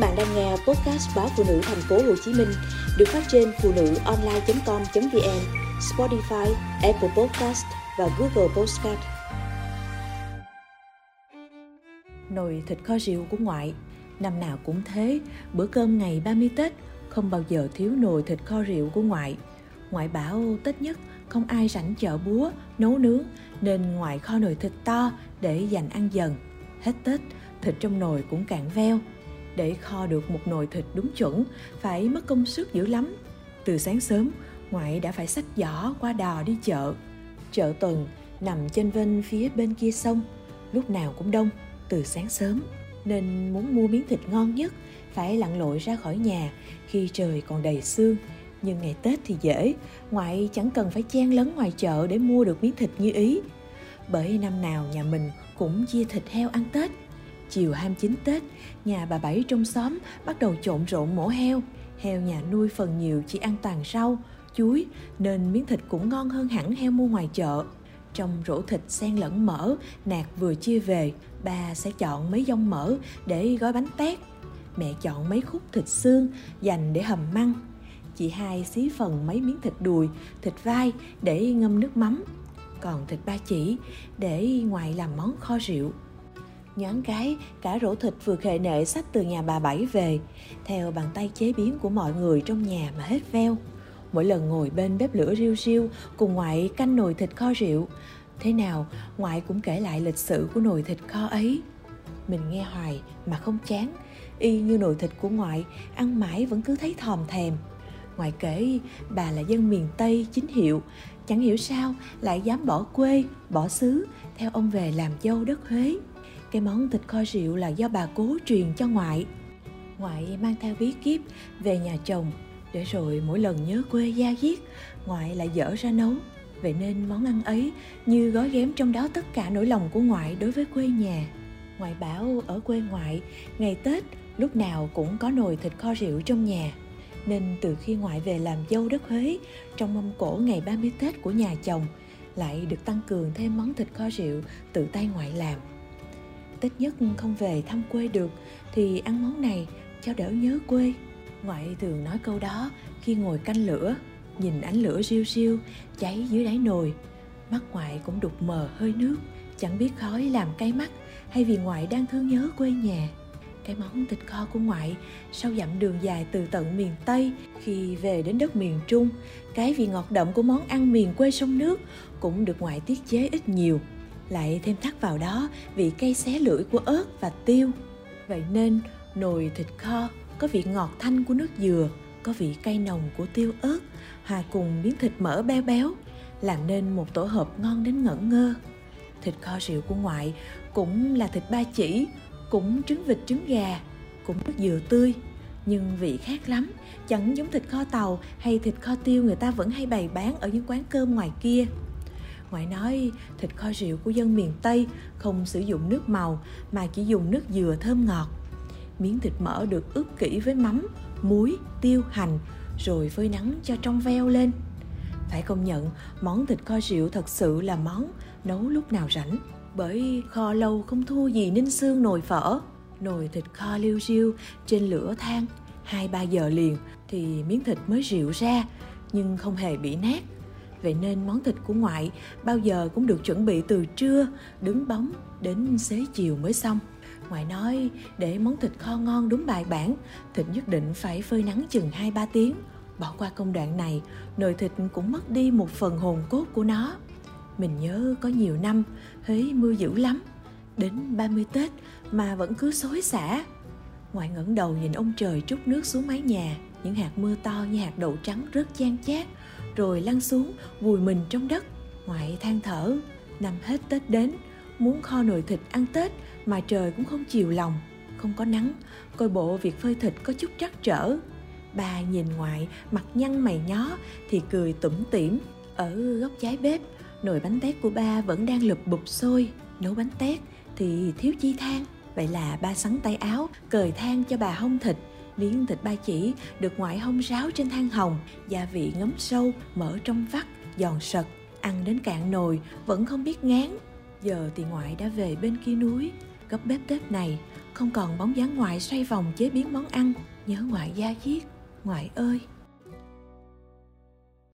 bạn đang nghe podcast báo phụ nữ thành phố Hồ Chí Minh được phát trên phụ nữ online.com.vn, Spotify, Apple Podcast và Google Podcast. Nồi thịt kho rượu của ngoại Năm nào cũng thế, bữa cơm ngày 30 Tết không bao giờ thiếu nồi thịt kho rượu của ngoại. Ngoại bảo Tết nhất không ai rảnh chợ búa, nấu nướng nên ngoại kho nồi thịt to để dành ăn dần. Hết Tết, thịt trong nồi cũng cạn veo, để kho được một nồi thịt đúng chuẩn phải mất công sức dữ lắm. Từ sáng sớm, ngoại đã phải xách giỏ qua đò đi chợ. Chợ tuần nằm trên vênh phía bên kia sông, lúc nào cũng đông, từ sáng sớm. Nên muốn mua miếng thịt ngon nhất, phải lặn lội ra khỏi nhà khi trời còn đầy sương. Nhưng ngày Tết thì dễ, ngoại chẳng cần phải chen lấn ngoài chợ để mua được miếng thịt như ý. Bởi năm nào nhà mình cũng chia thịt heo ăn Tết, Chiều 29 Tết, nhà bà Bảy trong xóm bắt đầu trộn rộn mổ heo. Heo nhà nuôi phần nhiều chỉ ăn toàn rau, chuối nên miếng thịt cũng ngon hơn hẳn heo mua ngoài chợ. Trong rổ thịt xen lẫn mỡ, nạc vừa chia về, bà sẽ chọn mấy dông mỡ để gói bánh tét. Mẹ chọn mấy khúc thịt xương dành để hầm măng. Chị hai xí phần mấy miếng thịt đùi, thịt vai để ngâm nước mắm. Còn thịt ba chỉ để ngoài làm món kho rượu Nhoáng cái, cả rổ thịt vừa khệ nệ sách từ nhà bà Bảy về, theo bàn tay chế biến của mọi người trong nhà mà hết veo. Mỗi lần ngồi bên bếp lửa riêu riêu cùng ngoại canh nồi thịt kho rượu, thế nào ngoại cũng kể lại lịch sử của nồi thịt kho ấy. Mình nghe hoài mà không chán, y như nồi thịt của ngoại, ăn mãi vẫn cứ thấy thòm thèm. Ngoại kể bà là dân miền Tây chính hiệu, chẳng hiểu sao lại dám bỏ quê, bỏ xứ theo ông về làm dâu đất Huế. Cái món thịt kho rượu là do bà cố truyền cho ngoại. Ngoại mang theo bí kíp về nhà chồng để rồi mỗi lần nhớ quê gia diết, ngoại lại dở ra nấu. Vậy nên món ăn ấy như gói ghém trong đó tất cả nỗi lòng của ngoại đối với quê nhà. Ngoại bảo ở quê ngoại, ngày Tết lúc nào cũng có nồi thịt kho rượu trong nhà. Nên từ khi ngoại về làm dâu đất Huế, trong mâm cổ ngày 30 Tết của nhà chồng, lại được tăng cường thêm món thịt kho rượu tự tay ngoại làm. Tết nhất không về thăm quê được thì ăn món này cho đỡ nhớ quê. Ngoại thường nói câu đó khi ngồi canh lửa, nhìn ánh lửa riêu riêu cháy dưới đáy nồi. Mắt ngoại cũng đục mờ hơi nước, chẳng biết khói làm cay mắt hay vì ngoại đang thương nhớ quê nhà. Cái món thịt kho của ngoại sau dặm đường dài từ tận miền Tây khi về đến đất miền Trung, cái vị ngọt đậm của món ăn miền quê sông nước cũng được ngoại tiết chế ít nhiều lại thêm thắt vào đó vị cay xé lưỡi của ớt và tiêu. Vậy nên nồi thịt kho có vị ngọt thanh của nước dừa, có vị cay nồng của tiêu ớt, hòa cùng miếng thịt mỡ béo béo, làm nên một tổ hợp ngon đến ngẩn ngơ. Thịt kho rượu của ngoại cũng là thịt ba chỉ, cũng trứng vịt trứng gà, cũng nước dừa tươi, nhưng vị khác lắm, chẳng giống thịt kho tàu hay thịt kho tiêu người ta vẫn hay bày bán ở những quán cơm ngoài kia. Ngoại nói thịt kho rượu của dân miền Tây không sử dụng nước màu mà chỉ dùng nước dừa thơm ngọt. Miếng thịt mỡ được ướp kỹ với mắm, muối, tiêu, hành rồi phơi nắng cho trong veo lên. Phải công nhận món thịt kho rượu thật sự là món nấu lúc nào rảnh bởi kho lâu không thua gì ninh xương nồi phở. Nồi thịt kho liêu riêu trên lửa than hai ba giờ liền thì miếng thịt mới rượu ra nhưng không hề bị nát Vậy nên món thịt của ngoại bao giờ cũng được chuẩn bị từ trưa, đứng bóng đến xế chiều mới xong. Ngoại nói để món thịt kho ngon đúng bài bản, thịt nhất định phải phơi nắng chừng 2-3 tiếng. Bỏ qua công đoạn này, nồi thịt cũng mất đi một phần hồn cốt của nó. Mình nhớ có nhiều năm, Huế mưa dữ lắm. Đến 30 Tết mà vẫn cứ xối xả. Ngoại ngẩng đầu nhìn ông trời trút nước xuống mái nhà, những hạt mưa to như hạt đậu trắng rớt chan chát rồi lăn xuống, vùi mình trong đất, ngoại than thở. Năm hết tết đến, muốn kho nồi thịt ăn tết mà trời cũng không chiều lòng, không có nắng, coi bộ việc phơi thịt có chút trắc trở. Bà nhìn ngoại, mặt nhăn mày nhó, thì cười tủm tỉm. Ở góc trái bếp, nồi bánh tét của ba vẫn đang lụp bụp sôi. Nấu bánh tét thì thiếu chi than, vậy là ba sắn tay áo cởi than cho bà hông thịt miếng thịt ba chỉ được ngoại hông ráo trên than hồng, gia vị ngấm sâu, mỡ trong vắt, giòn sật, ăn đến cạn nồi, vẫn không biết ngán. Giờ thì ngoại đã về bên kia núi gấp bếp tết này, không còn bóng dáng ngoại xoay vòng chế biến món ăn. Nhớ ngoại gia diết, ngoại ơi!